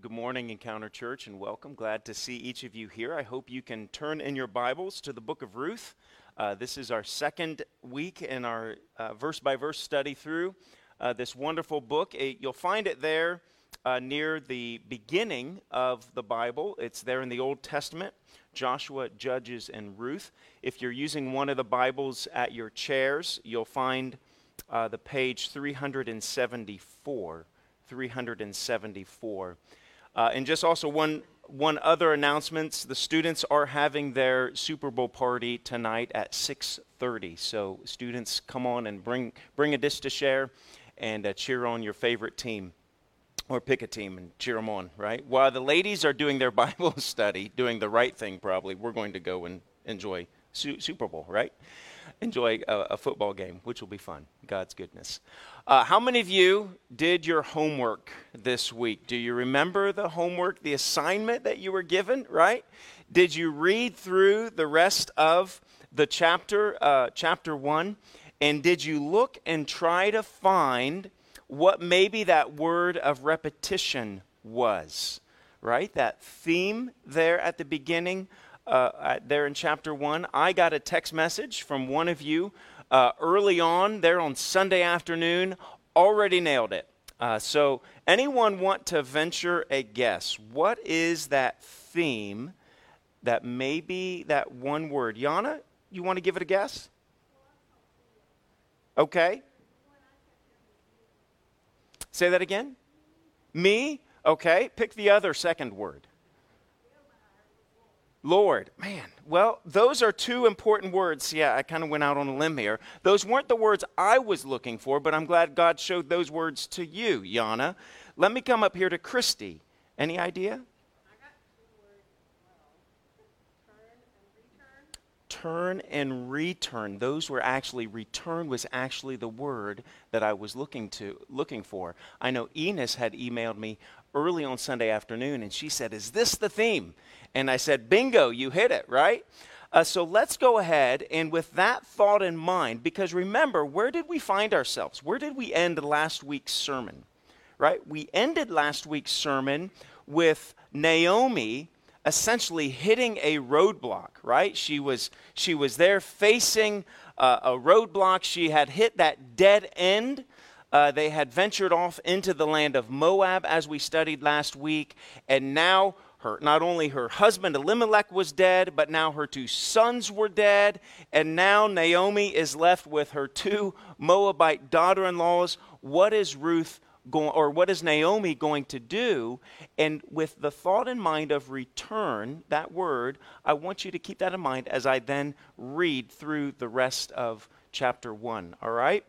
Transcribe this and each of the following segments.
Good morning, Encounter Church, and welcome. Glad to see each of you here. I hope you can turn in your Bibles to the book of Ruth. Uh, this is our second week in our verse by verse study through uh, this wonderful book. It, you'll find it there uh, near the beginning of the Bible. It's there in the Old Testament Joshua, Judges, and Ruth. If you're using one of the Bibles at your chairs, you'll find uh, the page 374. 374. Uh, and just also one one other announcements: the students are having their Super Bowl party tonight at 6:30. So students, come on and bring bring a dish to share, and uh, cheer on your favorite team, or pick a team and cheer them on. Right while the ladies are doing their Bible study, doing the right thing. Probably we're going to go and enjoy su- Super Bowl. Right enjoy a, a, football game, which will be fun. God's goodness. Uh, how many of you did your homework this week? Do you remember the homework, the assignment that you were given, right? Did you read through the rest of the chapter, uh, chapter one? And did you look and try to find what maybe that word of repetition was, right? That theme there at the beginning uh, there in chapter 1, I got a text message from one of you uh, early on there on Sunday afternoon, already nailed it. Uh, so, anyone want to venture a guess? What is that theme that maybe that one word? Yana, you want to give it a guess? Okay. Say that again. Me? Okay. Pick the other second word. Lord. Man, well, those are two important words. Yeah, I kind of went out on a limb here. Those weren't the words I was looking for, but I'm glad God showed those words to you, Yana. Let me come up here to Christy. Any idea? turn and return those were actually return was actually the word that i was looking to looking for i know enos had emailed me early on sunday afternoon and she said is this the theme and I said, Bingo, you hit it, right? Uh, so let's go ahead and with that thought in mind, because remember, where did we find ourselves? Where did we end last week's sermon? Right? We ended last week's sermon with Naomi essentially hitting a roadblock, right? She was, she was there facing uh, a roadblock. She had hit that dead end. Uh, they had ventured off into the land of Moab, as we studied last week, and now her not only her husband Elimelech was dead, but now her two sons were dead, and now Naomi is left with her two Moabite daughter-in-laws. What is Ruth going or what is Naomi going to do? And with the thought in mind of return, that word, I want you to keep that in mind as I then read through the rest of chapter 1, all right?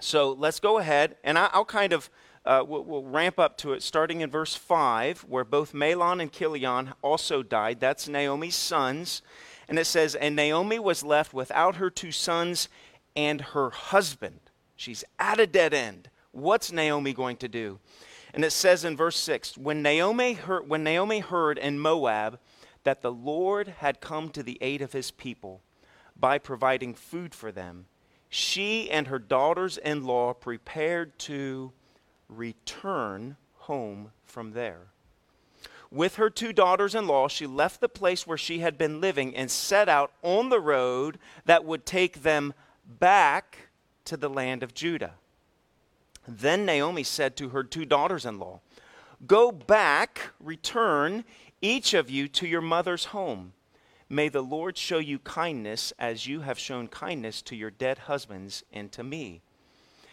So let's go ahead and I, will kind of uh, we'll, we'll, ramp up to it starting in verse 5, where both Mahlon and Chilion also died. That's Naomi's sons. And it says, And Naomi was left without her two sons and her husband. She's at a dead end. What's Naomi going to do? And it says in verse 6 when Naomi, heard, when Naomi heard in Moab that the Lord had come to the aid of his people by providing food for them, she and her daughters in law prepared to return home from there. With her two daughters in law, she left the place where she had been living and set out on the road that would take them back to the land of Judah. Then Naomi said to her two daughters in law, Go back, return, each of you to your mother's home. May the Lord show you kindness as you have shown kindness to your dead husbands and to me.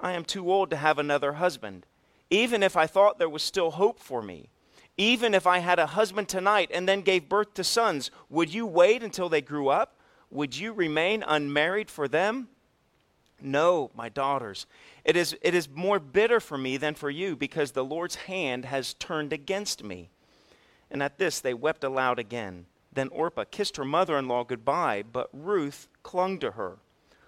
I am too old to have another husband. Even if I thought there was still hope for me, even if I had a husband tonight and then gave birth to sons, would you wait until they grew up? Would you remain unmarried for them? No, my daughters, it is, it is more bitter for me than for you, because the Lord's hand has turned against me. And at this they wept aloud again. Then Orpah kissed her mother in law goodbye, but Ruth clung to her.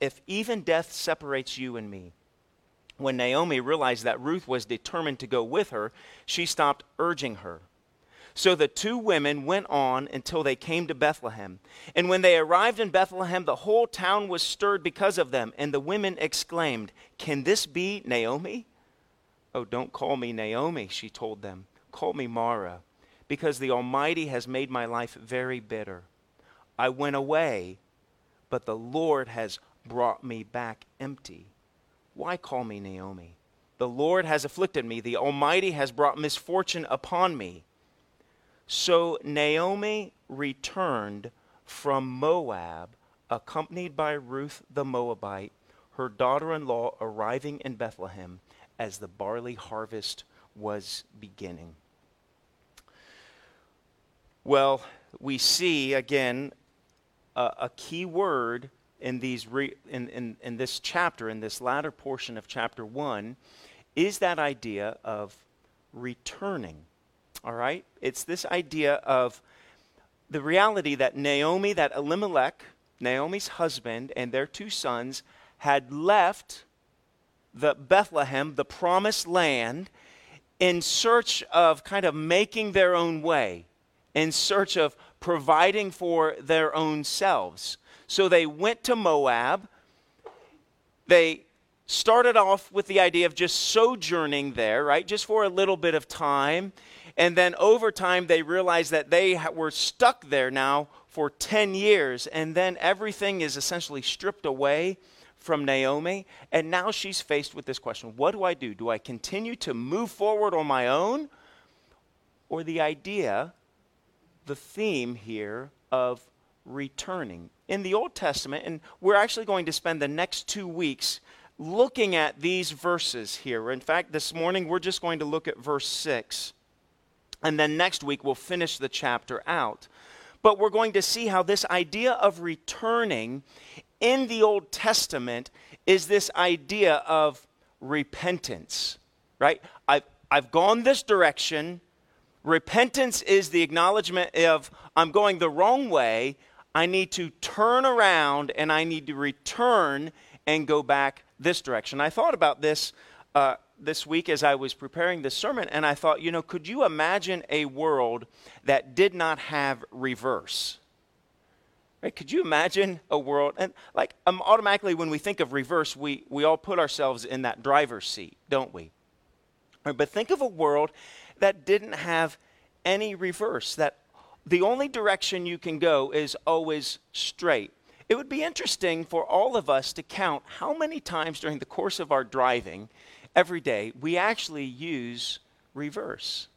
if even death separates you and me. When Naomi realized that Ruth was determined to go with her, she stopped urging her. So the two women went on until they came to Bethlehem. And when they arrived in Bethlehem, the whole town was stirred because of them. And the women exclaimed, Can this be Naomi? Oh, don't call me Naomi, she told them. Call me Mara, because the Almighty has made my life very bitter. I went away, but the Lord has brought me back empty. Why call me Naomi? The Lord has afflicted me. The Almighty has brought misfortune upon me. So Naomi returned from Moab, accompanied by Ruth the Moabite, her daughter in law arriving in Bethlehem as the barley harvest was beginning. Well, we see again a, a key word in, these re, in, in, in this chapter, in this latter portion of chapter 1, is that idea of returning. All right? It's this idea of the reality that Naomi, that Elimelech, Naomi's husband, and their two sons had left the Bethlehem, the promised land, in search of kind of making their own way, in search of providing for their own selves. So they went to Moab. They started off with the idea of just sojourning there, right? Just for a little bit of time. And then over time, they realized that they were stuck there now for 10 years. And then everything is essentially stripped away from Naomi. And now she's faced with this question What do I do? Do I continue to move forward on my own? Or the idea, the theme here of returning. In the Old Testament, and we're actually going to spend the next two weeks looking at these verses here. In fact, this morning we're just going to look at verse 6. And then next week, we'll finish the chapter out. But we're going to see how this idea of returning in the Old Testament is this idea of repentance, right? I've, I've gone this direction. Repentance is the acknowledgement of I'm going the wrong way. I need to turn around and I need to return and go back this direction. I thought about this uh, this week as I was preparing this sermon, and I thought, you know, could you imagine a world that did not have reverse? Right? Could you imagine a world? And like um, automatically, when we think of reverse, we, we all put ourselves in that driver's seat, don't we? Right, but think of a world that didn't have any reverse, that the only direction you can go is always straight. It would be interesting for all of us to count how many times during the course of our driving every day, we actually use reverse.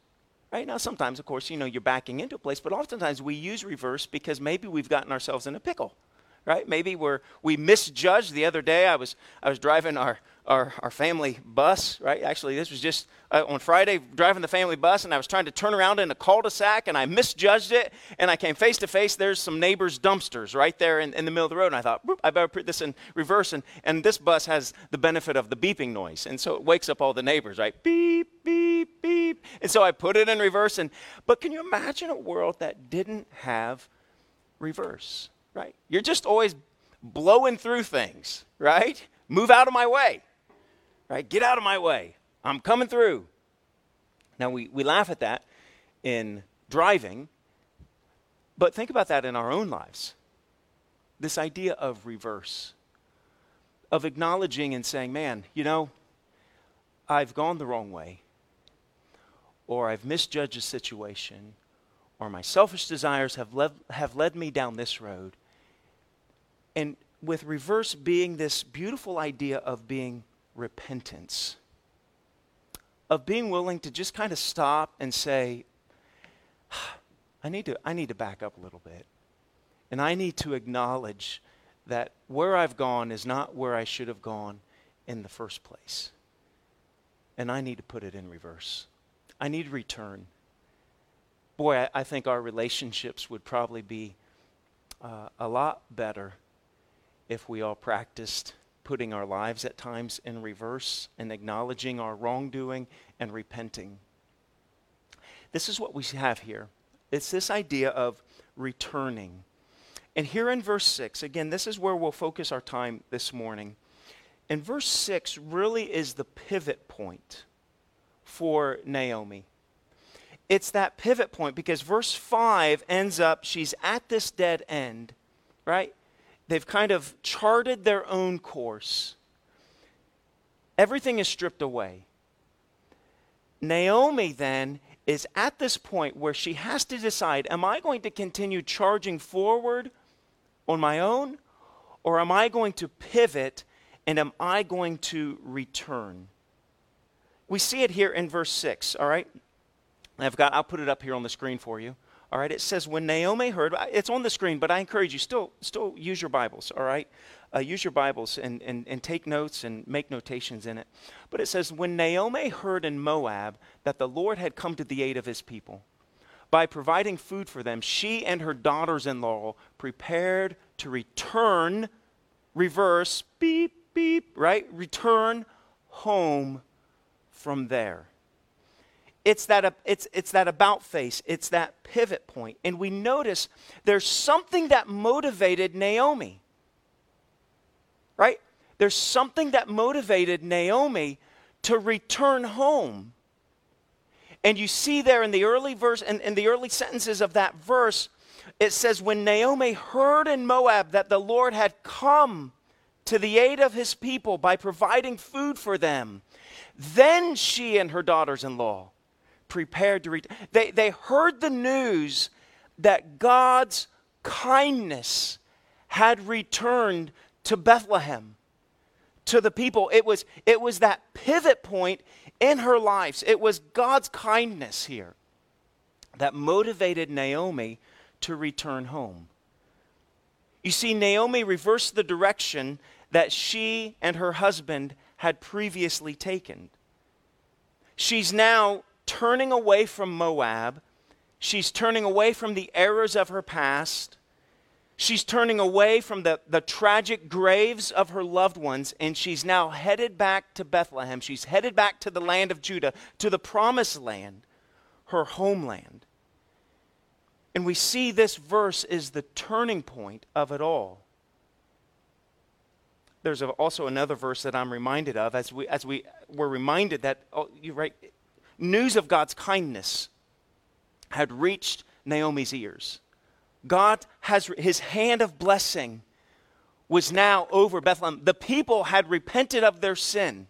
Right now, sometimes, of course, you know, you're backing into a place, but oftentimes we use reverse because maybe we've gotten ourselves in a pickle right? Maybe we're, we misjudged. The other day, I was, I was driving our, our, our family bus, right? Actually, this was just uh, on Friday, driving the family bus, and I was trying to turn around in a cul-de-sac, and I misjudged it, and I came face to face. There's some neighbors' dumpsters right there in, in the middle of the road, and I thought, I better put this in reverse, and, and this bus has the benefit of the beeping noise, and so it wakes up all the neighbors, right? Beep, beep, beep. And so I put it in reverse, and but can you imagine a world that didn't have reverse? Right? You're just always blowing through things, right? Move out of my way, right? Get out of my way. I'm coming through. Now, we, we laugh at that in driving, but think about that in our own lives. This idea of reverse, of acknowledging and saying, man, you know, I've gone the wrong way, or I've misjudged a situation, or my selfish desires have led, have led me down this road, and with reverse being this beautiful idea of being repentance. Of being willing to just kind of stop and say, I need to, I need to back up a little bit. And I need to acknowledge that where I've gone is not where I should have gone in the first place. And I need to put it in reverse. I need to return. Boy, I, I think our relationships would probably be uh, a lot better if we all practiced putting our lives at times in reverse and acknowledging our wrongdoing and repenting. This is what we have here. It's this idea of returning. And here in verse 6, again, this is where we'll focus our time this morning. And verse 6 really is the pivot point for Naomi. It's that pivot point because verse 5 ends up, she's at this dead end, right? They've kind of charted their own course. Everything is stripped away. Naomi then is at this point where she has to decide am I going to continue charging forward on my own, or am I going to pivot and am I going to return? We see it here in verse 6, all right? I've got, I'll put it up here on the screen for you. All right, it says, when Naomi heard, it's on the screen, but I encourage you, still, still use your Bibles, all right? Uh, use your Bibles and, and, and take notes and make notations in it. But it says, when Naomi heard in Moab that the Lord had come to the aid of his people, by providing food for them, she and her daughters in law prepared to return, reverse, beep, beep, right? Return home from there. It's that, it's, it's that about face, it's that pivot point. And we notice there's something that motivated Naomi. Right? There's something that motivated Naomi to return home. And you see there in the early verse in, in the early sentences of that verse, it says, When Naomi heard in Moab that the Lord had come to the aid of his people by providing food for them, then she and her daughters in law prepared to read. They, they heard the news that God's kindness had returned to Bethlehem, to the people. It was, it was that pivot point in her lives. It was God's kindness here that motivated Naomi to return home. You see, Naomi reversed the direction that she and her husband had previously taken. She's now turning away from Moab. She's turning away from the errors of her past. She's turning away from the, the tragic graves of her loved ones, and she's now headed back to Bethlehem. She's headed back to the land of Judah, to the promised land, her homeland. And we see this verse is the turning point of it all. There's also another verse that I'm reminded of as we, as we were reminded that, oh, you're right, news of God's kindness had reached Naomi's ears. God has his hand of blessing was now over Bethlehem. The people had repented of their sin.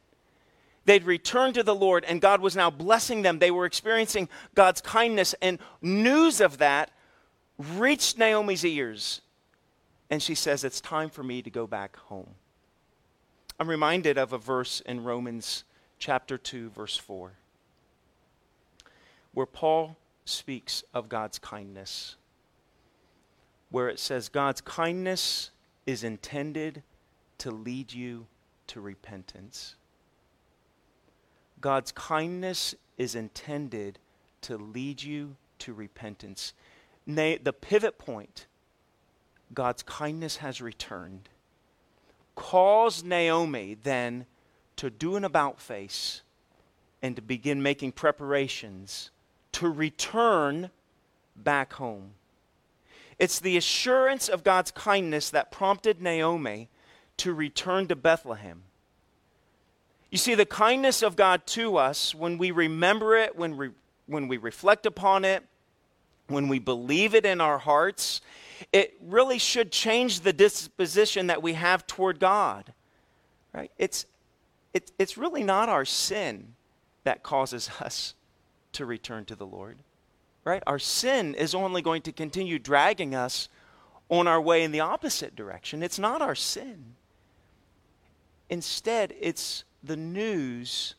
They'd returned to the Lord, and God was now blessing them. They were experiencing God's kindness, and news of that reached Naomi's ears. And she says, It's time for me to go back home. I'm reminded of a verse in Romans chapter 2, verse 4 where Paul speaks of God's kindness, where it says God's kindness is intended to lead you to repentance. God's kindness is intended to lead you to repentance. Na- the pivot point, God's kindness has returned, calls Naomi then to do an about face and to begin making preparations to return back home. It's the assurance of God's kindness that prompted Naomi to return to Bethlehem. You see, the kindness of God to us, when we remember it, when we, when we reflect upon it, when we believe it in our hearts, it really should change the disposition that we have toward God. Right? It's, it, it's really not our sin that causes us to return to the Lord. Right? Our sin is only going to continue dragging us on our way in the opposite direction. It's not our sin. Instead, it's the news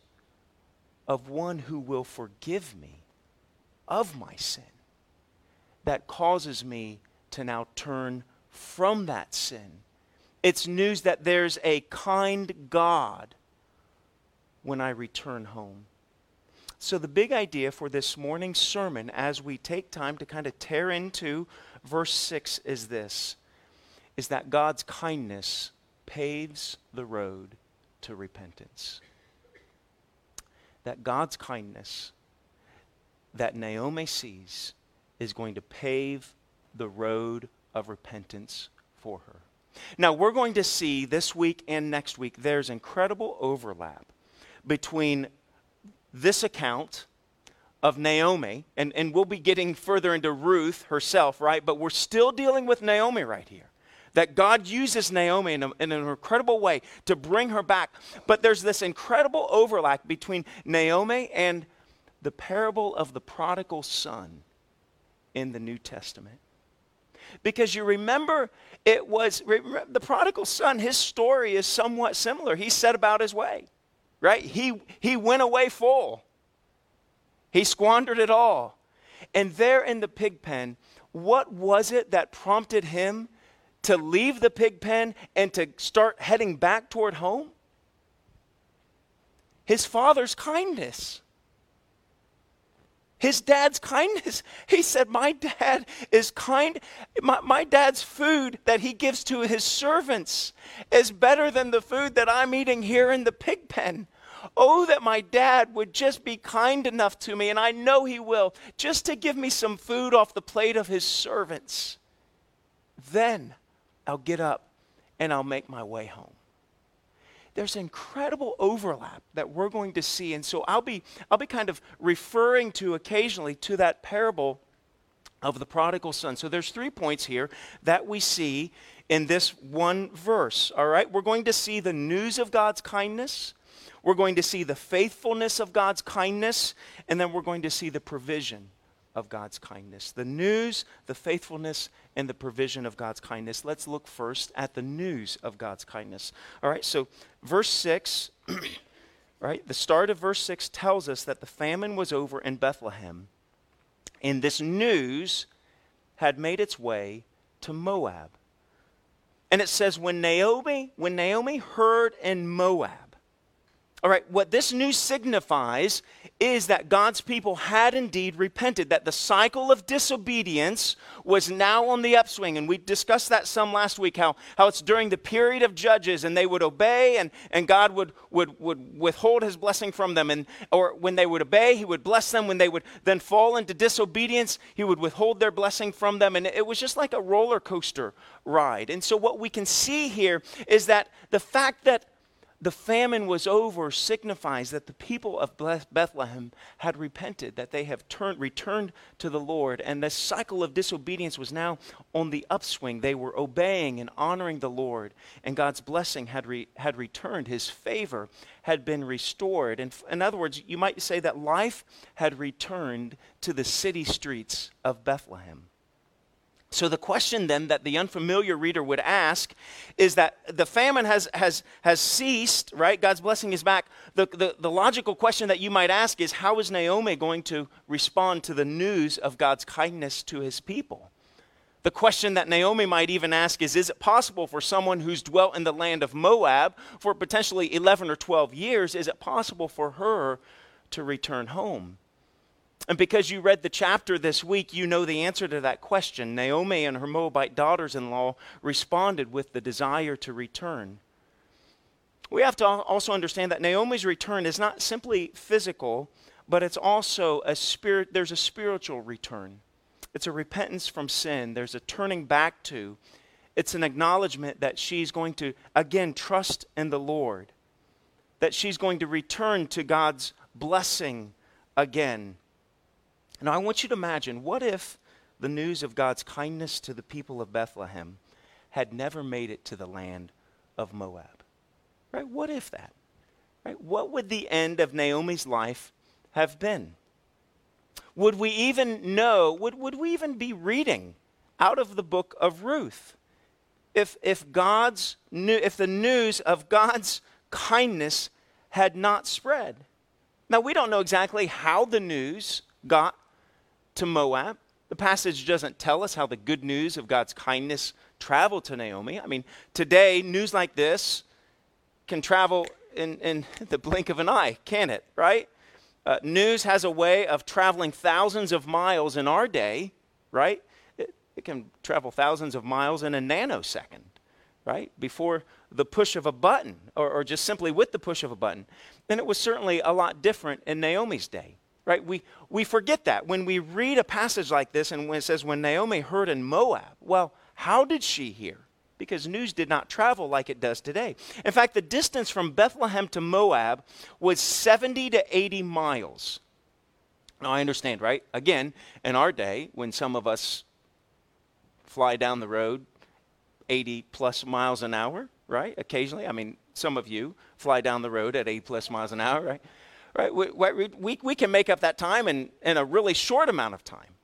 of one who will forgive me of my sin that causes me to now turn from that sin. It's news that there's a kind God when I return home. So, the big idea for this morning's sermon, as we take time to kind of tear into verse 6, is this is that God's kindness paves the road to repentance. That God's kindness that Naomi sees is going to pave the road of repentance for her. Now, we're going to see this week and next week, there's incredible overlap between this account of Naomi, and, and we'll be getting further into Ruth herself, right? But we're still dealing with Naomi right here. That God uses Naomi in, a, in an incredible way to bring her back. But there's this incredible overlap between Naomi and the parable of the prodigal son in the New Testament. Because you remember, it was the prodigal son, his story is somewhat similar. He set about his way right? He, he went away full, he squandered it all. And there in the pig pen, what was it that prompted him to leave the pig pen and to start heading back toward home? His father's kindness. His dad's kindness. He said, My dad is kind. My, my, dad's food that he gives to his servants is better than the food that I'm eating here in the pig pen. Oh, that my dad would just be kind enough to me, and I know he will, just to give me some food off the plate of his servants. Then I'll get up and I'll make my way home. There's incredible overlap that we're going to see. And so I'll be, I'll be kind of referring to occasionally to that parable of the prodigal son. So there's three points here that we see in this one verse. All right, we're going to see the news of God's kindness. We're going to see the faithfulness of God's kindness, and then we're going to see the provision of God's kindness. The news, the faithfulness, and the provision of God's kindness. Let's look first at the news of God's kindness. All right, so verse 6, right, the start of verse 6 tells us that the famine was over in Bethlehem, and this news had made its way to Moab. And it says, when Naomi, when Naomi heard in Moab, all right, what this news signifies is that God's people had indeed repented, that the cycle of disobedience was now on the upswing. And we discussed that some last week, how, how it's during the period of judges and they would obey and, and God would, would, would withhold his blessing from them. And, or when they would obey, he would bless them. When they would then fall into disobedience, he would withhold their blessing from them. And it was just like a roller coaster ride. And so what we can see here is that the fact that the famine was over signifies that the people of Bethlehem had repented, that they have turned, returned to the Lord, and the cycle of disobedience was now on the upswing. They were obeying and honoring the Lord, and God's blessing had, re, had returned. His favor had been restored. And in other words, you might say that life had returned to the city streets of Bethlehem. So, the question then that the unfamiliar reader would ask is that the famine has, has, has ceased, right? God's blessing is back. The, the, the logical question that you might ask is how is Naomi going to respond to the news of God's kindness to his people? The question that Naomi might even ask is Is it possible for someone who's dwelt in the land of Moab for potentially 11 or 12 years, is it possible for her to return home? And because you read the chapter this week, you know the answer to that question. Naomi and her Moabite daughters in law responded with the desire to return. We have to also understand that Naomi's return is not simply physical, but it's also a spirit, there's a spiritual return. It's a repentance from sin, there's a turning back to. It's an acknowledgement that she's going to, again, trust in the Lord, that she's going to return to God's blessing again. Now, I want you to imagine what if the news of God's kindness to the people of Bethlehem had never made it to the land of Moab? Right? What if that? Right? What would the end of Naomi's life have been? Would we even know, would, would we even be reading out of the book of Ruth? If, if God's new, if the news of God's kindness had not spread. Now, we don't know exactly how the news got to Moab. The passage doesn't tell us how the good news of God's kindness traveled to Naomi. I mean, today, news like this can travel in, in the blink of an eye, can it? Right? Uh, news has a way of traveling thousands of miles in our day, right? It, it can travel thousands of miles in a nanosecond, right? Before the push of a button, or, or just simply with the push of a button. And it was certainly a lot different in Naomi's day right? We, we forget that when we read a passage like this and when it says, when Naomi heard in Moab, well, how did she hear? Because news did not travel like it does today. In fact, the distance from Bethlehem to Moab was 70 to 80 miles. Now, I understand, right? Again, in our day, when some of us fly down the road 80 plus miles an hour, right? Occasionally, I mean, some of you fly down the road at 80 plus miles an hour, right? Right? We, we, we can make up that time in, in a really short amount of time.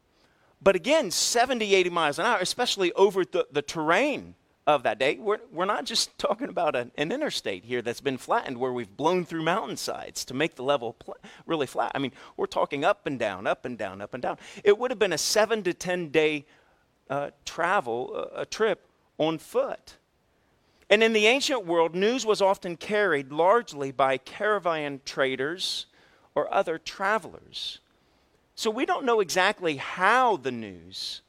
But again, 70, 80 miles an hour, especially over the, the terrain of that day, we're, we're not just talking about an, an, interstate here that's been flattened where we've blown through mountainsides to make the level pl- really flat. I mean, we're talking up and down, up and down, up and down. It would have been a seven to 10 day uh, travel, uh, a trip on foot. And in the ancient world, news was often carried largely by caravan traders or other travelers. So we don't know exactly how the news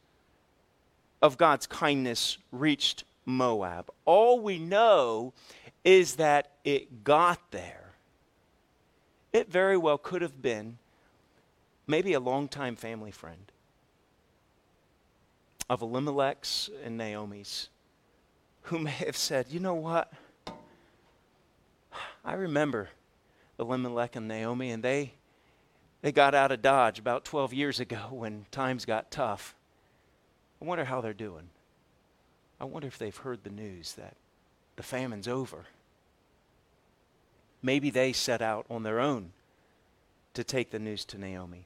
of God's kindness reached Moab. All we know is that it got there. It very well could have been maybe a longtime family friend of Elimelech's and Naomi's who may have said, you know what? I remember Elimelech and Naomi, and they, they got out of Dodge about 12 years ago when times got tough. I wonder how they're doing. I wonder if they've heard the news that the famine's over. Maybe they set out on their own to take the news to Naomi.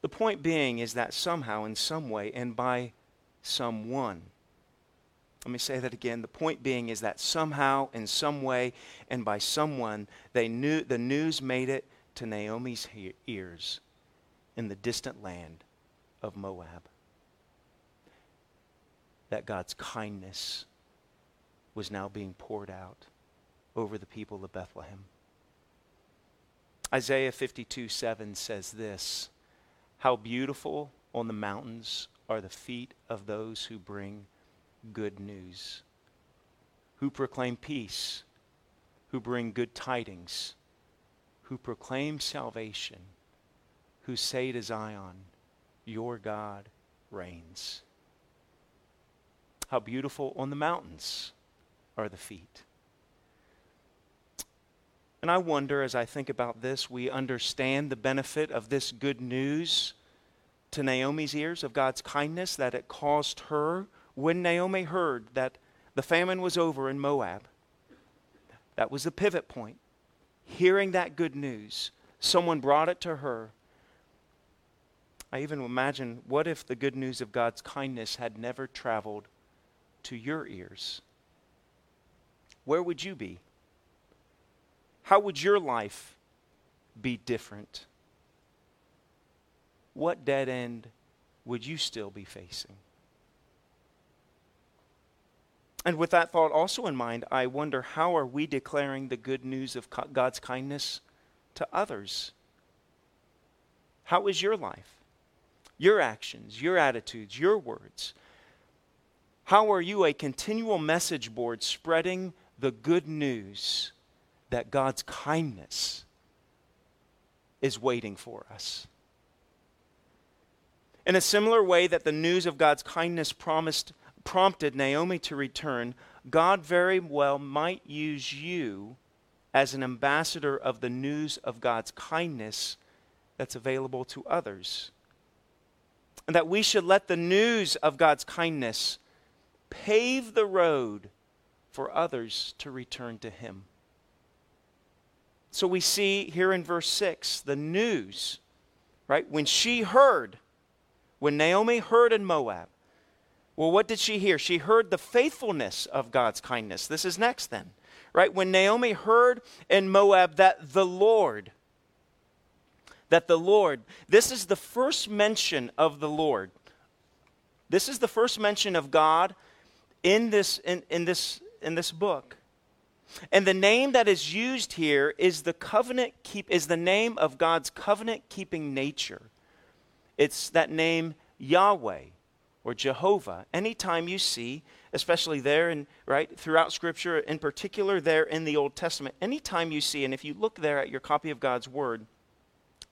The point being is that somehow, in some way, and by someone, let me say that again. The point being is that somehow, in some way, and by someone, they knew the news made it to Naomi's he- ears in the distant land of Moab. That God's kindness was now being poured out over the people of Bethlehem. Isaiah 52 7 says this How beautiful on the mountains are the feet of those who bring good news, who proclaim peace, who bring good tidings, who proclaim salvation, who say to Zion, Your God reigns. How beautiful on the mountains are the feet. And I wonder, as I think about this, we understand the benefit of this good news to Naomi's ears of God's kindness, that it caused her when Naomi heard that the famine was over in Moab, that was the pivot point. Hearing that good news, someone brought it to her. I even imagine what if the good news of God's kindness had never traveled to your ears? Where would you be? How would your life be different? What dead end would you still be facing? And with that thought also in mind, I wonder how are we declaring the good news of God's kindness to others? How is your life? Your actions, your attitudes, your words? How are you a continual message board spreading the good news that God's kindness is waiting for us? In a similar way that the news of God's kindness promised prompted Naomi to return, God very well might use you as an ambassador of the news of God's kindness that's available to others. And that we should let the news of God's kindness pave the road for others to return to Him. So we see here in verse 6 the news, right? When she heard, when Naomi heard in Moab, well, what did she hear? She heard the faithfulness of God's kindness. This is next then. right? When Naomi heard in Moab that the Lord, that the Lord, this is the first mention of the Lord. This is the first mention of God in this, in, in this, in this book. And the name that is used here is the covenant keep is the name of God's covenant keeping nature. It's that name Yahweh or Jehovah. Anytime you see, especially there and right throughout Scripture, in particular there in the Old Testament, anytime you see, and if you look there at your copy of God's Word,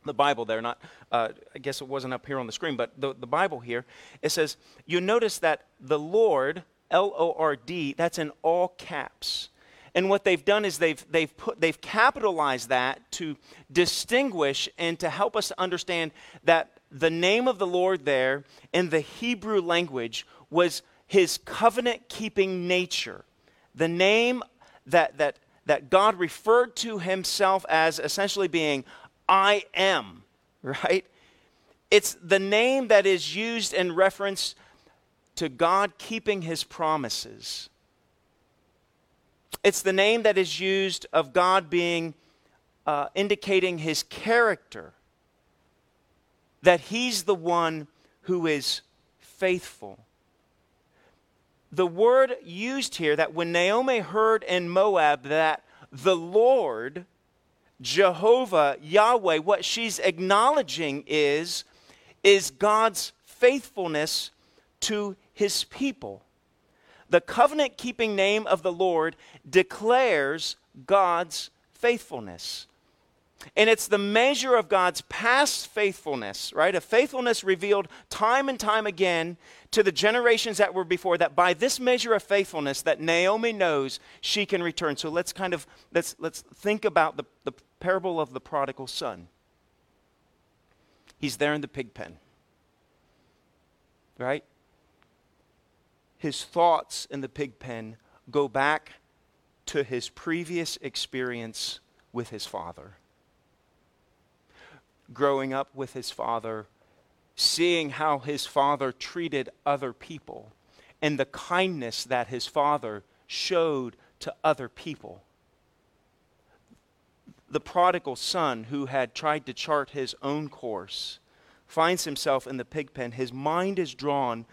the Bible there, not uh, I guess it wasn't up here on the screen, but the, the Bible here, it says you notice that the Lord, L O R D, that's in all caps. And what they've done is they've, they've, put, they've capitalized that to distinguish and to help us understand that the name of the Lord there in the Hebrew language was his covenant keeping nature. The name that, that, that God referred to himself as essentially being I am, right? It's the name that is used in reference to God keeping his promises. It's the name that is used of God being uh, indicating his character, that he's the one who is faithful. The word used here that when Naomi heard in Moab that the Lord, Jehovah, Yahweh, what she's acknowledging is, is God's faithfulness to his people the covenant keeping name of the Lord declares God's faithfulness. And it's the measure of God's past faithfulness, right? A faithfulness revealed time and time again to the generations that were before that by this measure of faithfulness that Naomi knows she can return. So let's kind of let's let's think about the, the parable of the prodigal son. He's there in the pig pen. Right? his thoughts in the pig pen go back to his previous experience with his father. Growing up with his father, seeing how his father treated other people, and the kindness that his father showed to other people. The prodigal son who had tried to chart his own course finds himself in the pig pen. His mind is drawn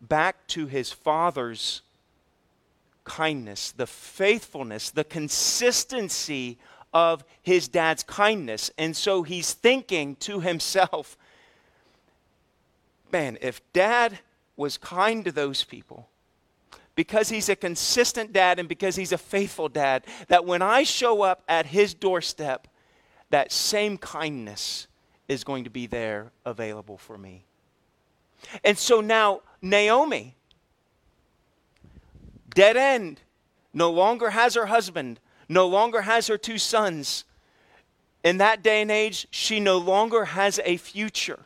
back to his father's kindness, the faithfulness, the consistency of his dad's kindness. And so he's thinking to himself, man, if dad was kind to those people, because he's a consistent dad and because he's a faithful dad, that when I show up at his doorstep, that same kindness is going to be there available for me. And so now Naomi, dead end, no longer has her husband, no longer has her two sons. In that day and age, she no longer has a future.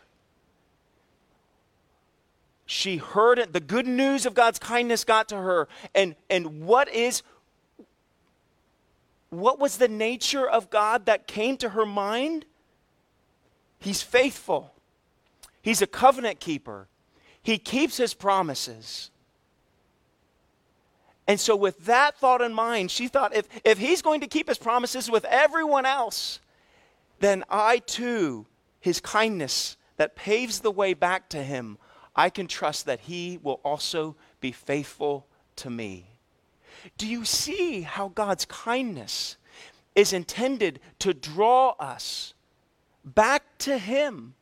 She heard it, the good news of God's kindness got to her. And, and what is what was the nature of God that came to her mind? He's faithful. He's a covenant keeper. He keeps his promises. And so, with that thought in mind, she thought if, if he's going to keep his promises with everyone else, then I too, his kindness that paves the way back to him, I can trust that he will also be faithful to me. Do you see how God's kindness is intended to draw us back to him?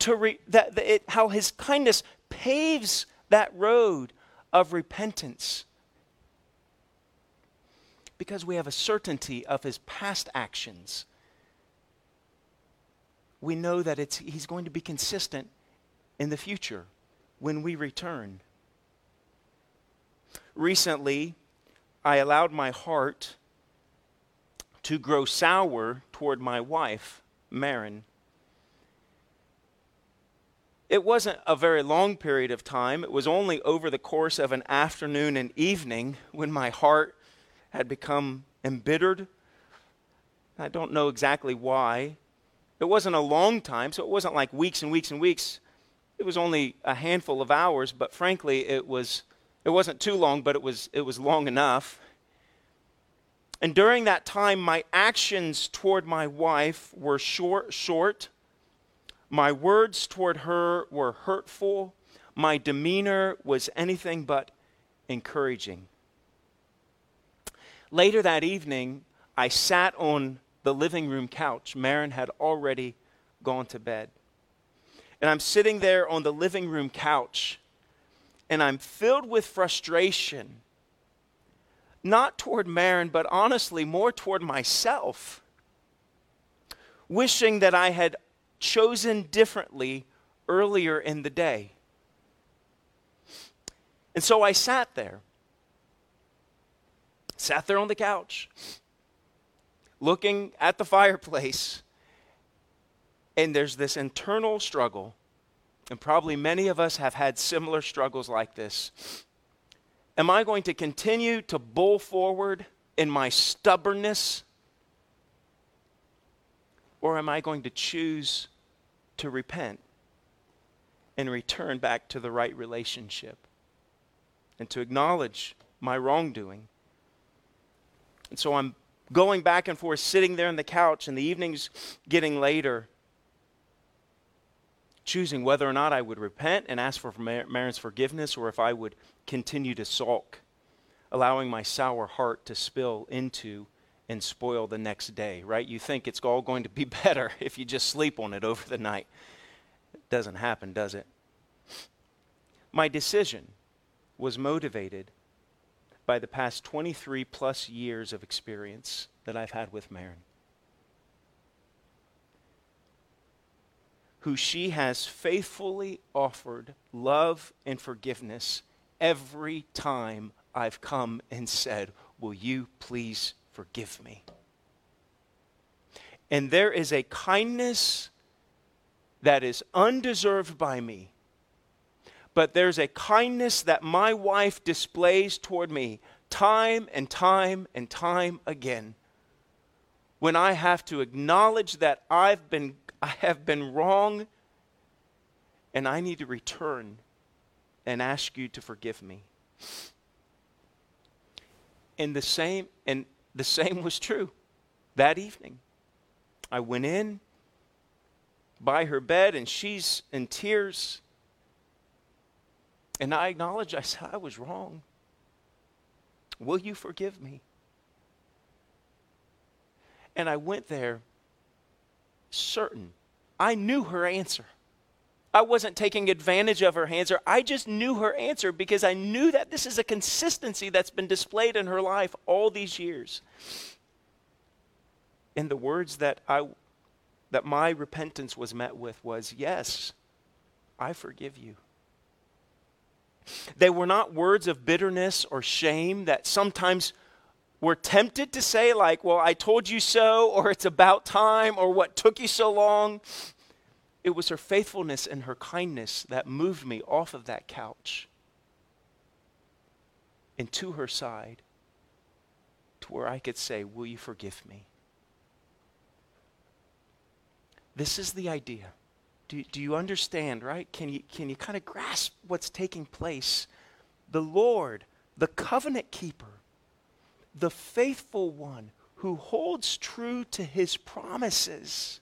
to re, that, that it, how his kindness paves that road of repentance because we have a certainty of his past actions. We know that it's, he's going to be consistent in the future when we return. Recently i allowed my heart to grow sour toward my wife marin. It wasn't a very long period of time. It was only over the course of an afternoon and evening when my heart had become embittered. I don't know exactly why. It wasn't a long time, so it wasn't like weeks and weeks and weeks. It was only a handful of hours, but frankly, it was it wasn't too long, but it was it was long enough. And during that time, my actions toward my wife were short, short. My words toward her were hurtful. My demeanor was anything but encouraging. Later that evening, I sat on the living room couch. Marin had already gone to bed. And I'm sitting there on the living room couch, and I'm filled with frustration, not toward Marin, but honestly, more toward myself, wishing that I had chosen differently earlier in the day. And so I sat there, sat there on the couch, looking at the fireplace, and there's this internal struggle. And probably many of us have had similar struggles like this. Am I going to continue to bull forward in my stubbornness? Or am I going to choose to repent and return back to the right relationship and to acknowledge my wrongdoing? And so I'm going back and forth, sitting there on the couch, and the evening's getting later choosing whether or not I would repent and ask for Marin's forgiveness or if I would continue to sulk, allowing my sour heart to spill into and spoil the next day, right? You think it's all going to be better if you just sleep on it over the night. It doesn't happen, does it? My decision was motivated by the past 23 plus years of experience that I've had with Marin. who she has faithfully offered love and forgiveness every time I've come and said, Will you please forgive me? And there is a kindness that is undeserved by me, but there's a kindness that my wife displays toward me time and time and time again when I have to acknowledge that I've been I have been wrong and I need to return and ask you to forgive me. And the same and the same was true that evening. I went in by her bed and she's in tears. And I acknowledge I said I was wrong. Will you forgive me? And I went there certain. I knew her answer. I wasn't taking advantage of her answer. I just knew her answer because I knew that this is a consistency that's been displayed in her life all these years. And the words that I that my repentance was met with was, "Yes, I forgive you." They were not words of bitterness or shame that sometimes we're tempted to say, like, well, I told you so, or it's about time, or what took you so long. It was her faithfulness and her kindness that moved me off of that couch and to her side to where I could say, Will you forgive me? This is the idea. Do, do you understand, right? Can you, can you kind of grasp what's taking place? The Lord, the covenant keeper, the faithful one who holds true to his promises.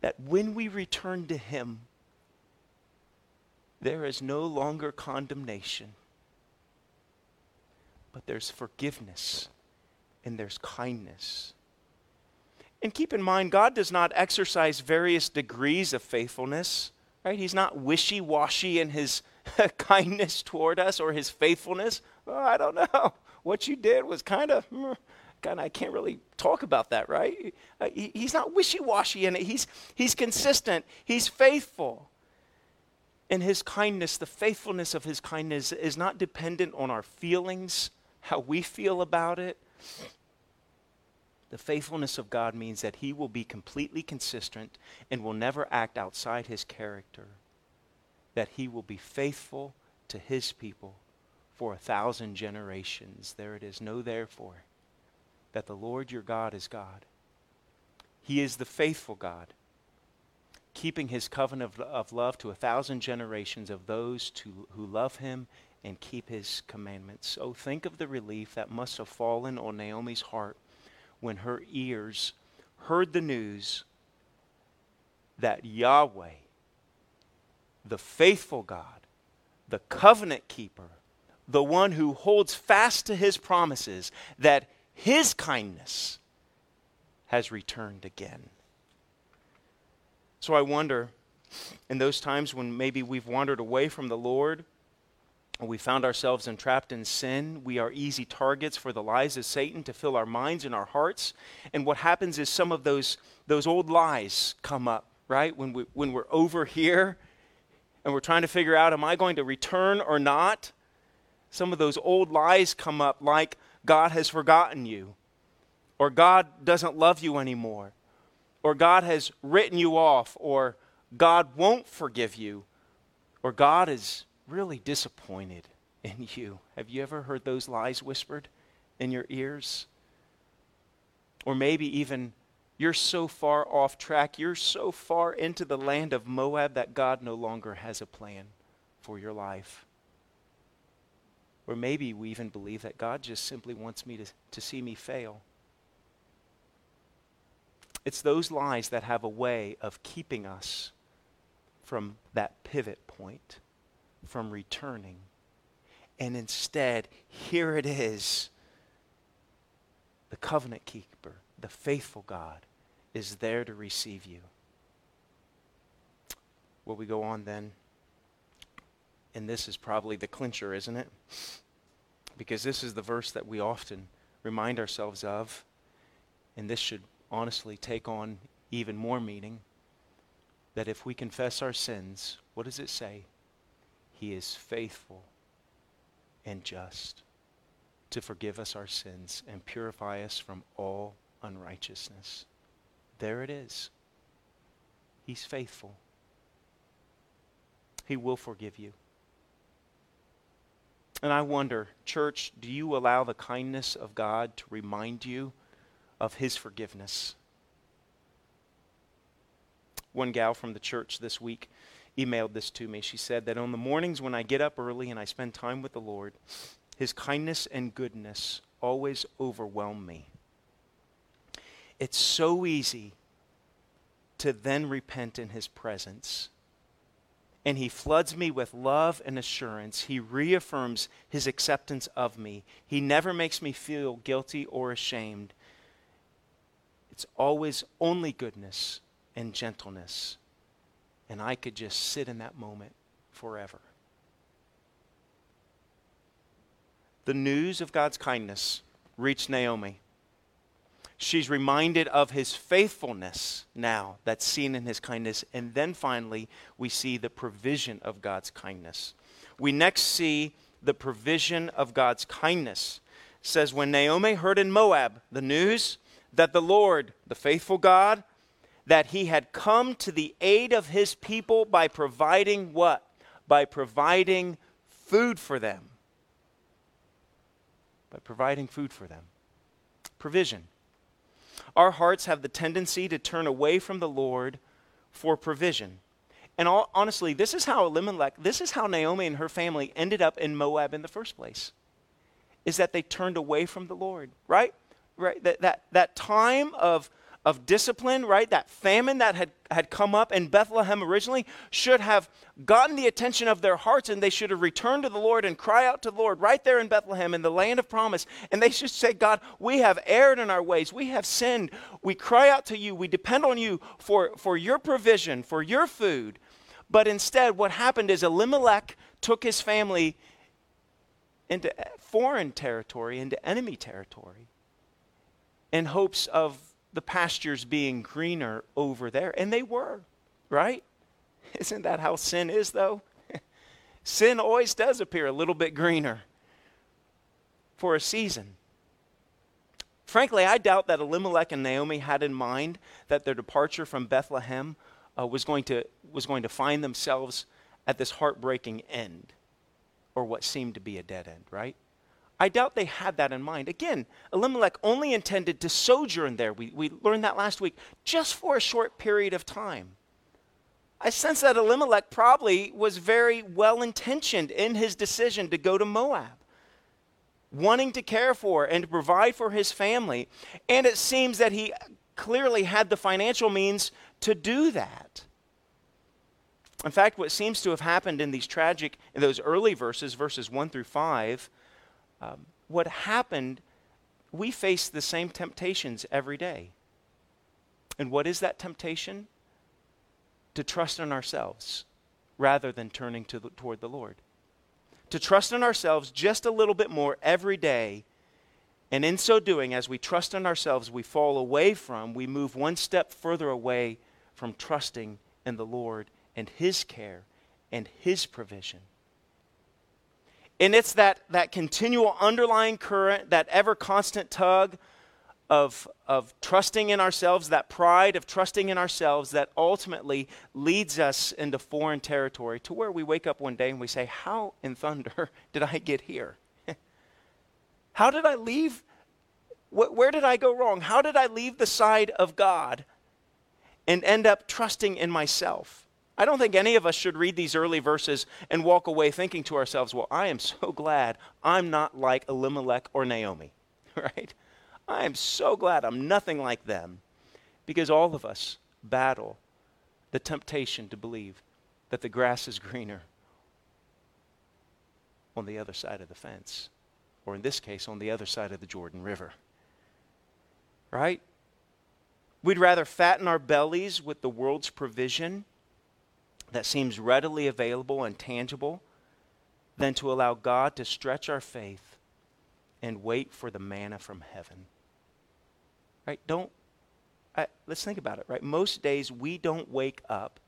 That when we return to him, there is no longer condemnation, but there's forgiveness and there's kindness. And keep in mind, God does not exercise various degrees of faithfulness, right? He's not wishy washy in his kindness toward us or his faithfulness. Oh, I don't know. What you did was kind of, hmm, kind I can't really talk about that, right? Uh, he, he's not wishy washy in it. He's, he's consistent, he's faithful. And his kindness, the faithfulness of his kindness, is not dependent on our feelings, how we feel about it. The faithfulness of God means that he will be completely consistent and will never act outside his character that he will be faithful to his people for a thousand generations. There it is. Know therefore that the Lord your God is God. He is the faithful God, keeping his covenant of, of love to a thousand generations of those to, who love him and keep his commandments. Oh, think of the relief that must have fallen on Naomi's heart when her ears heard the news that Yahweh, the faithful God, the covenant keeper, the one who holds fast to his promises, that his kindness has returned again. So I wonder, in those times when maybe we've wandered away from the Lord, we found ourselves entrapped in sin. We are easy targets for the lies of Satan to fill our minds and our hearts. And what happens is some of those, those old lies come up, right? When, we, when we're over here and we're trying to figure out, am I going to return or not? Some of those old lies come up, like God has forgotten you, or God doesn't love you anymore, or God has written you off, or God won't forgive you, or God is really disappointed in you. Have you ever heard those lies whispered in your ears? Or maybe even you're so far off track, you're so far into the land of Moab that God no longer has a plan for your life. Or maybe we even believe that God just simply wants me to, to see me fail. It's those lies that have a way of keeping us from that pivot point from returning. And instead, here it is the covenant keeper, the faithful God, is there to receive you. Will we go on then? And this is probably the clincher, isn't it? Because this is the verse that we often remind ourselves of. And this should honestly take on even more meaning. That if we confess our sins, what does it say? He is faithful and just to forgive us our sins and purify us from all unrighteousness. There it is. He's faithful. He will forgive you. And I wonder, church, do you allow the kindness of God to remind you of His forgiveness? One gal from the church this week emailed this to me. She said that on the mornings when I get up early and I spend time with the Lord, His kindness and goodness always overwhelm me. It's so easy to then repent in His presence. And He floods me with love and assurance. He reaffirms His acceptance of me. He never makes me feel guilty or ashamed. It's always only goodness and gentleness and I could just sit in that moment forever. The news of God's kindness reached Naomi. She's reminded of his faithfulness now, that's seen in his kindness. And then finally, we see the provision of God's kindness. We next see the provision of God's kindness. It says, When Naomi heard in Moab the news that the Lord, the faithful God, that he had come to the aid of his people by providing what? By providing food for them. By providing food for them. Provision. Our hearts have the tendency to turn away from the Lord for provision. And all, honestly, this is how Elimelech, this is how Naomi and her family ended up in Moab in the first place. Is that they turned away from the Lord, right? Right? That, that, that time of of discipline, right? That famine that had, had come up in Bethlehem originally should have gotten the attention of their hearts and they should have returned to the Lord and cry out to the Lord right there in Bethlehem in the land of promise. And they should say, God, we have erred in our ways. We have sinned. We cry out to you. We depend on you for, for your provision, for your food. But instead, what happened is Elimelech took his family into foreign territory, into enemy territory, in hopes of the pastures being greener over there. And they were, right? Isn't that how sin is, though? sin always does appear a little bit greener for a season. Frankly, I doubt that Elimelech and Naomi had in mind that their departure from Bethlehem uh, was, going to, was going to find themselves at this heartbreaking end, or what seemed to be a dead end, right? I doubt they had that in mind. Again, Elimelech only intended to sojourn there. We, we learned that last week, just for a short period of time. I sense that Elimelech probably was very well intentioned in his decision to go to Moab, wanting to care for and to provide for his family. And it seems that he clearly had the financial means to do that. In fact, what seems to have happened in these tragic, in those early verses, verses 1 through 5, um, what happened, we face the same temptations every day. And what is that temptation? To trust in ourselves rather than turning to the, toward the Lord. To trust in ourselves just a little bit more every day. And in so doing, as we trust in ourselves, we fall away from, we move one step further away from trusting in the Lord and His care and His provision. And it's that, that continual underlying current, that ever constant tug of, of trusting in ourselves, that pride of trusting in ourselves, that ultimately leads us into foreign territory to where we wake up one day and we say, How in thunder did I get here? How did I leave? Wh- where did I go wrong? How did I leave the side of God and end up trusting in myself? I don't think any of us should read these early verses and walk away thinking to ourselves, well, I am so glad I'm not like Elimelech or Naomi, right? I am so glad I'm nothing like them because all of us battle the temptation to believe that the grass is greener on the other side of the fence, or in this case, on the other side of the Jordan River. Right? We'd rather fatten our bellies with the world's provision that seems readily available and tangible than to allow God to stretch our faith and wait for the manna from heaven. Right? Don't, I, let's think about it, right? Most days we don't wake up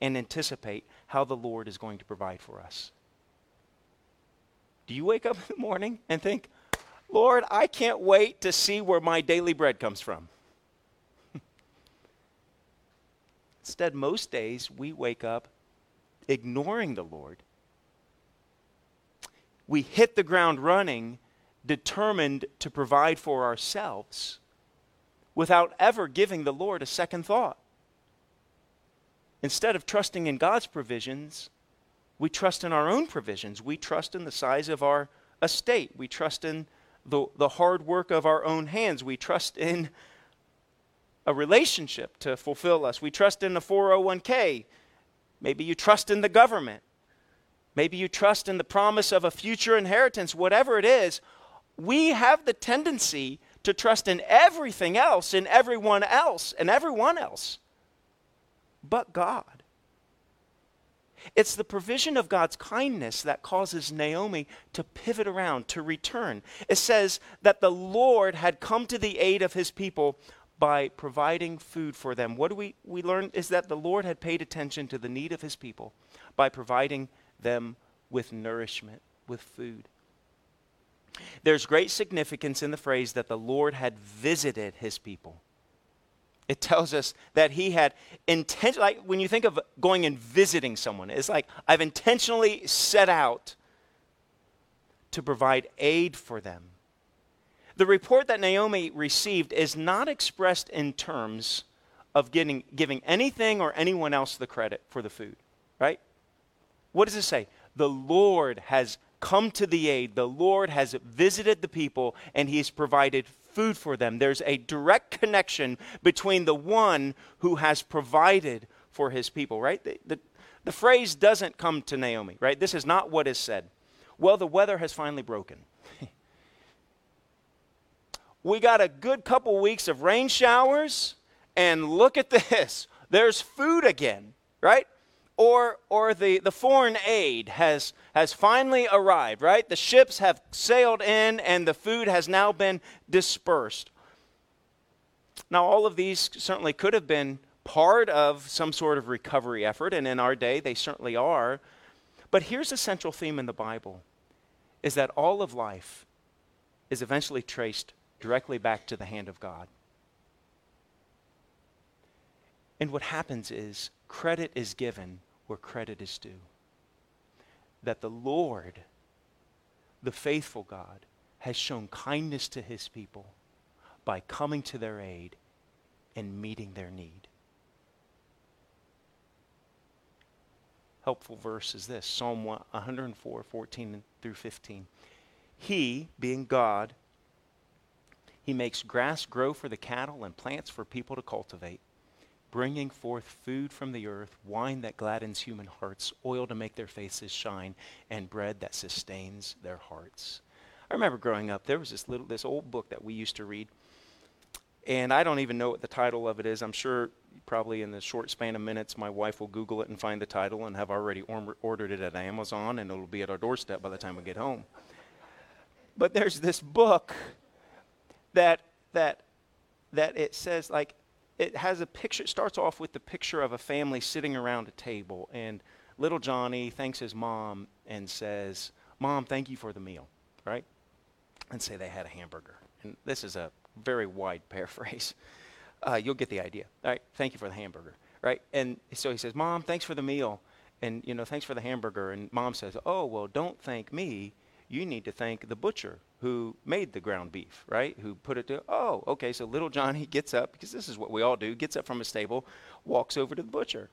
and anticipate how the Lord is going to provide for us. Do you wake up in the morning and think, Lord, I can't wait to see where my daily bread comes from? Instead, most days we wake up ignoring the Lord. We hit the ground running, determined to provide for ourselves without ever giving the Lord a second thought. Instead of trusting in God's provisions, we trust in our own provisions. We trust in the size of our estate. We trust in the, the hard work of our own hands. We trust in a relationship to fulfill us. We trust in the 401k. Maybe you trust in the government. Maybe you trust in the promise of a future inheritance, whatever it is. We have the tendency to trust in everything else, in everyone else, and everyone else but God. It's the provision of God's kindness that causes Naomi to pivot around, to return. It says that the Lord had come to the aid of his people by providing food for them. What do we, we learn is that the Lord had paid attention to the need of his people by providing them with nourishment, with food. There's great significance in the phrase that the Lord had visited his people. It tells us that he had intent like when you think of going and visiting someone, it's like I've intentionally set out to provide aid for them the report that Naomi received is not expressed in terms of getting, giving anything or anyone else the credit for the food, right? What does it say? The Lord has come to the aid. The Lord has visited the people and he has provided food for them. There's a direct connection between the one who has provided for his people, right? The, the, the phrase doesn't come to Naomi, right? This is not what is said. Well, the weather has finally broken we got a good couple weeks of rain showers, and look at this. There's food again, right? Or, or the, the foreign aid has, has finally arrived, right? The ships have sailed in, and the food has now been dispersed. Now, all of these certainly could have been part of some sort of recovery effort, and in our day, they certainly are. But here's a central theme in the Bible is that all of life is eventually traced directly back to the hand of God. And what happens is credit is given where credit is due. That the Lord, the faithful God, has shown kindness to his people by coming to their aid and meeting their need. helpful verse is this Psalm 104, 14 through 15. He, being God, he makes grass grow for the cattle and plants for people to cultivate, bringing forth food from the earth, wine that gladdens human hearts, oil to make their faces shine, and bread that sustains their hearts. I remember growing up, there was this little this old book that we used to read. And I don't even know what the title of it is. I'm sure probably in the short span of minutes, my wife will Google it and find the title and have already or- ordered it at Amazon, and it'll be at our doorstep by the time we get home. But there's this book that that that it says like it has a picture it starts off with the picture of a family sitting around a table and little Johnny thanks his mom and says, "Mom, thank you for the meal." Right? And say they had a hamburger. And this is a very wide paraphrase. Uh, you'll get the idea. All right, thank you for the hamburger. Right? And so he says, "Mom, thanks for the meal." And you know, thanks for the hamburger. And mom says, "Oh, well, don't thank me you need to thank the butcher who made the ground beef, right? Who put it to, oh, okay, so little Johnny gets up, because this is what we all do, gets up from his stable, walks over to the butcher,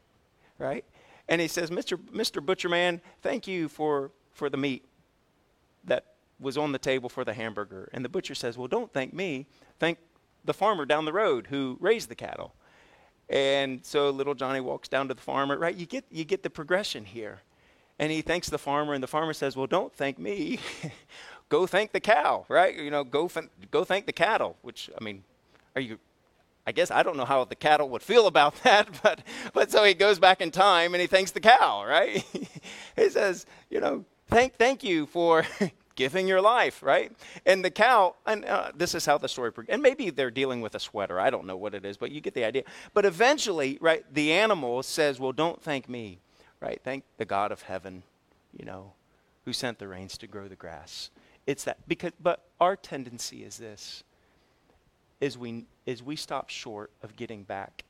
right? And he says, Mr. Mr. Butcher Man, thank you for, for the meat that was on the table for the hamburger. And the butcher says, well, don't thank me, thank the farmer down the road who raised the cattle. And so little Johnny walks down to the farmer, right? You get, you get the progression here. And he thanks the farmer, and the farmer says, Well, don't thank me. go thank the cow, right? You know, go, f- go thank the cattle, which, I mean, are you, I guess I don't know how the cattle would feel about that, but, but so he goes back in time and he thanks the cow, right? he says, You know, thank, thank you for giving your life, right? And the cow, and uh, this is how the story, and maybe they're dealing with a sweater. I don't know what it is, but you get the idea. But eventually, right, the animal says, Well, don't thank me right? Thank the God of heaven, you know, who sent the rains to grow the grass. It's that because but our tendency is this is we is we stop short of getting back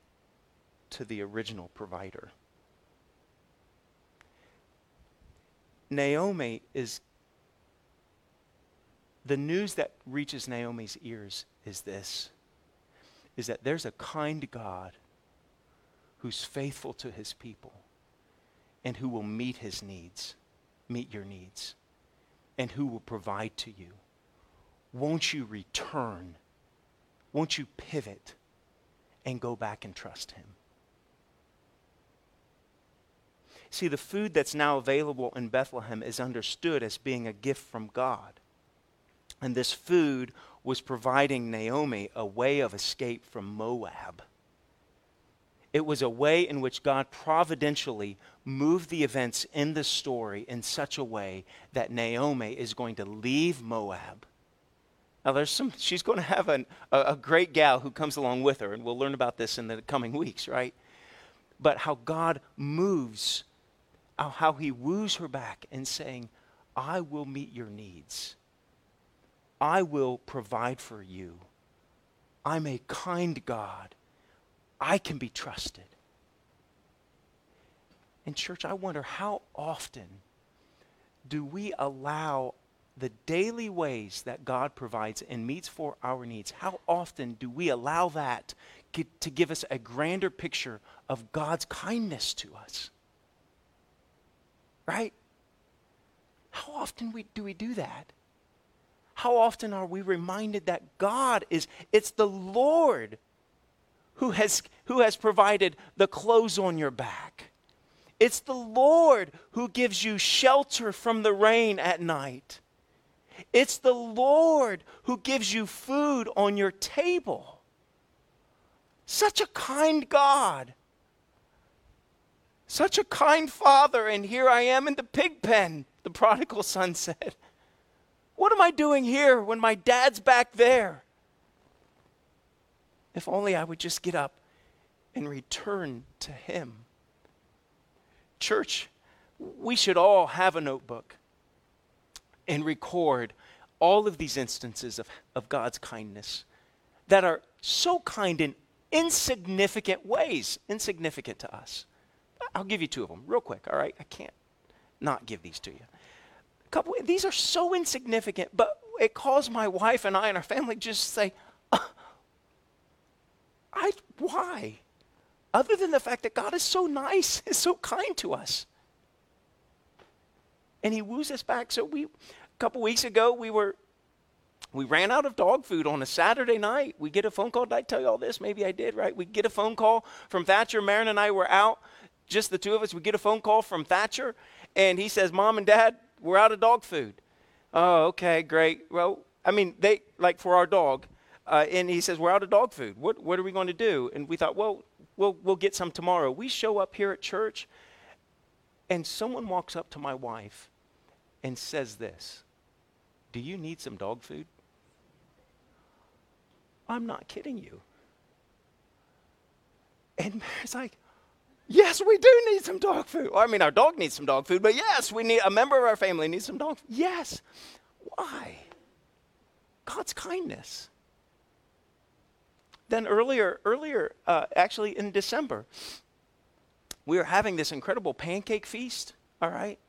to the original provider. Naomi is the news that reaches Naomi's ears is this is that there's a kind God who's faithful to his people and who will meet his needs, meet your needs, and who will provide to you. Won't you return? Won't you pivot and go back and trust him? See, the food that's now available in Bethlehem is understood as being a gift from God. And this food was providing Naomi a way of escape from Moab. It was a way in which God providentially moved the events in the story in such a way that Naomi is going to leave Moab. Now, there's some, she's going to have an, a, a great gal who comes along with her, and we'll learn about this in the coming weeks, right? But how God moves, how he woos her back and saying, I will meet your needs. I will provide for you. I'm a kind God. I can be trusted. And, church, I wonder how often do we allow the daily ways that God provides and meets for our needs, how often do we allow that get, to give us a grander picture of God's kindness to us? Right? How often we, do we do that? How often are we reminded that God is, it's the Lord who has, who has provided the clothes on your back. It's the Lord who gives you shelter from the rain at night. It's the Lord who gives you food on your table. Such a kind God. Such a kind father, and here I am in the pig pen, the prodigal son said. What am I doing here when my dad's back there? If only I would just get up and return to Him. Church, we should all have a notebook and record all of these instances of, of God's kindness that are so kind in insignificant ways, insignificant to us. I'll give you two of them real quick, all right? I can't not give these to you. A couple these are so insignificant, but it caused my wife and I and our family just say, uh, I, why? Other than the fact that God is so nice, is so kind to us. and he woos us back. So we, a couple weeks ago, we were, we ran out of dog food on a Saturday night. We get a phone call. Did I tell you all this? Maybe I did, right? We get a phone call from Thatcher. Marin and I were out, just the two of us. We get a phone call from Thatcher, and he says, Mom and Dad, we're out of dog food. Oh, okay, great. Well, I mean, they, like for our dog, uh, and he says, We're out of dog food. What, what are we going to do? And we thought, Well, we'll, we'll get some tomorrow. We show up here at church, and someone walks up to my wife and says this Do you need some dog food? I'm not kidding you. And it's like, Yes, we do need some dog food. Well, I mean, our dog needs some dog food, but yes, we need a member of our family needs some dog food. Yes. Why? God's kindness. Then earlier, earlier, uh, actually in December, we were having this incredible pancake feast. All right,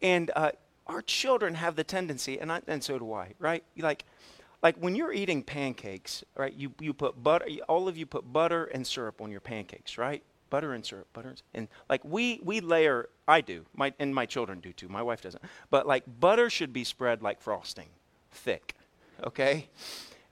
and uh, our children have the tendency, and I, and so do I. Right, like, like when you're eating pancakes, right? You you put butter. All of you put butter and syrup on your pancakes, right? Butter and syrup, butter and, and like we we layer. I do. My and my children do too. My wife doesn't. But like butter should be spread like frosting, thick. Okay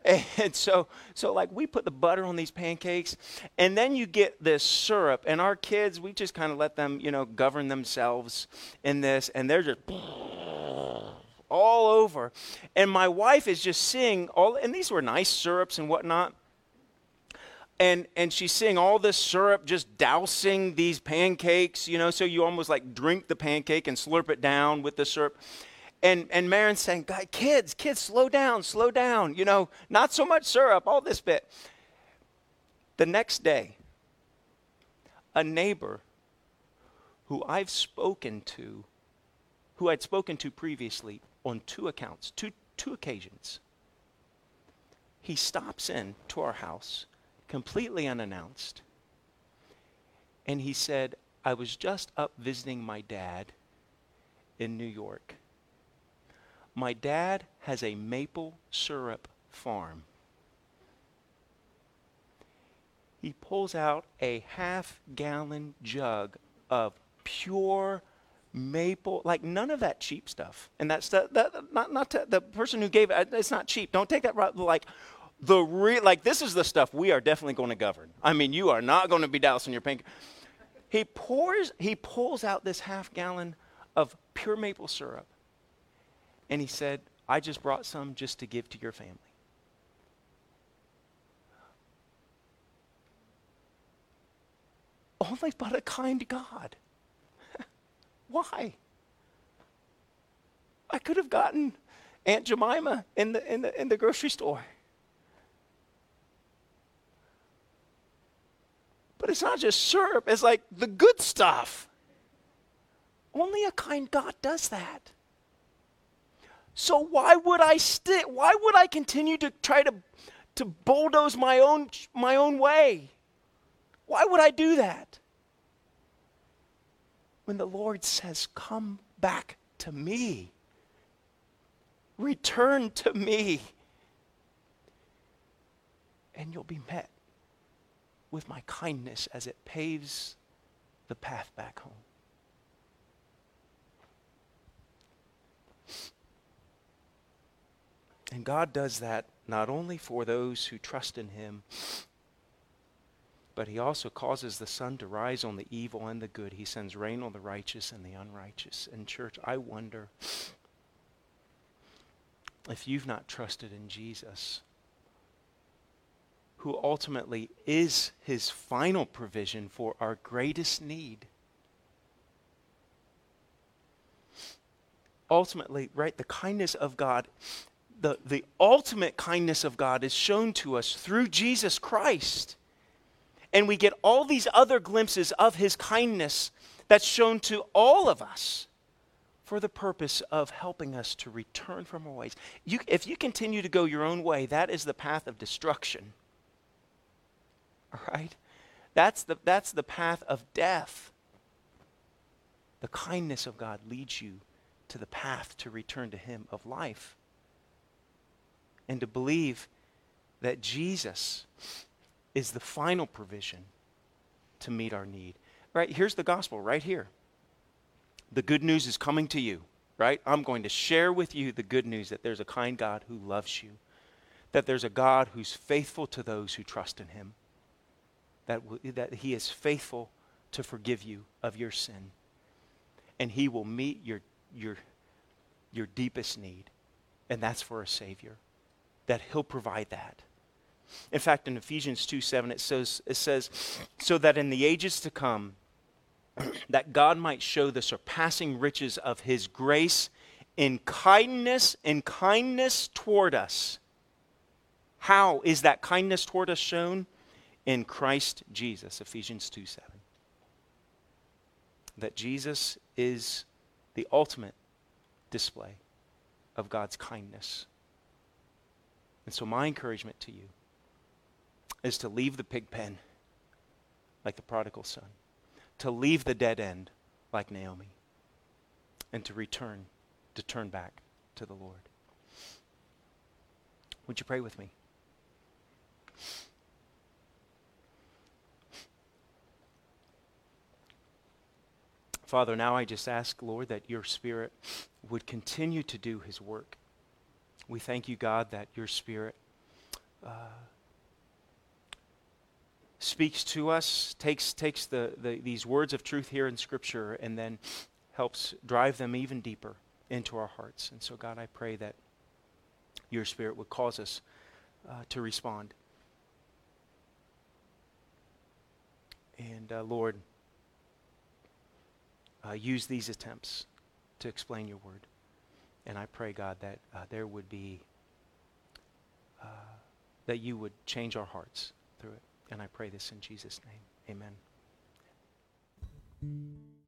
and so, so like we put the butter on these pancakes, and then you get this syrup. And our kids, we just kind of let them, you know, govern themselves in this, and they're just all over. And my wife is just seeing all, and these were nice syrups and whatnot. And, and she's seeing all this syrup just dousing these pancakes, you know, so you almost like drink the pancake and slurp it down with the syrup. And, and Marin's saying, kids, kids, slow down, slow down. You know, not so much syrup, all this bit. The next day, a neighbor who I've spoken to, who I'd spoken to previously on two accounts, two, two occasions, he stops in to our house completely unannounced. And he said, I was just up visiting my dad in New York. My dad has a maple syrup farm. He pulls out a half gallon jug of pure maple, like none of that cheap stuff. And that's that, not, not to, the person who gave it, uh, it's not cheap. Don't take that right, like the real, like this is the stuff we are definitely going to govern. I mean, you are not going to be dousing your pink. He pours, he pulls out this half gallon of pure maple syrup and he said, I just brought some just to give to your family. Oh Only but a kind God. Why? I could have gotten Aunt Jemima in the, in the, in the grocery store. But it's not just syrup, it's like the good stuff. Only a kind God does that. So why would I stick? Why would I continue to try to, to bulldoze my own, my own way? Why would I do that? When the Lord says, Come back to me, return to me, and you'll be met with my kindness as it paves the path back home. And God does that not only for those who trust in Him, but He also causes the sun to rise on the evil and the good. He sends rain on the righteous and the unrighteous. And, church, I wonder if you've not trusted in Jesus, who ultimately is His final provision for our greatest need. Ultimately, right, the kindness of God the, the ultimate kindness of God is shown to us through Jesus Christ. And we get all these other glimpses of his kindness that's shown to all of us for the purpose of helping us to return from our ways. You, if you continue to go your own way, that is the path of destruction. All right? That's the, that's the path of death. The kindness of God leads you to the path to return to Him of life and to believe that Jesus is the final provision to meet our need. Right? Here's the gospel right here. The good news is coming to you. right? I'm going to share with you the good news that there's a kind God who loves you, that there's a God who's faithful to those who trust in him, that, w- that he is faithful to forgive you of your sin, and he will meet your, your, your deepest need, and that's for a Savior, that he'll provide that. In fact, in Ephesians 2 7, it says, it says, so that in the ages to come, that God might show the surpassing riches of his grace in kindness and kindness toward us. How is that kindness toward us shown? In Christ Jesus, Ephesians 2 7. That Jesus is the ultimate display of God's kindness. And so, my encouragement to you is to leave the pig pen like the prodigal son, to leave the dead end like Naomi, and to return, to turn back to the Lord. Would you pray with me? Father, now I just ask, Lord, that your Spirit would continue to do his work. We thank you, God, that your Spirit uh, speaks to us, takes, takes the, the, these words of truth here in Scripture, and then helps drive them even deeper into our hearts. And so, God, I pray that your Spirit would cause us uh, to respond. And, uh, Lord, uh, use these attempts to explain your word. And I pray, God, that uh, there would be, uh, that you would change our hearts through it. And I pray this in Jesus' name. Amen.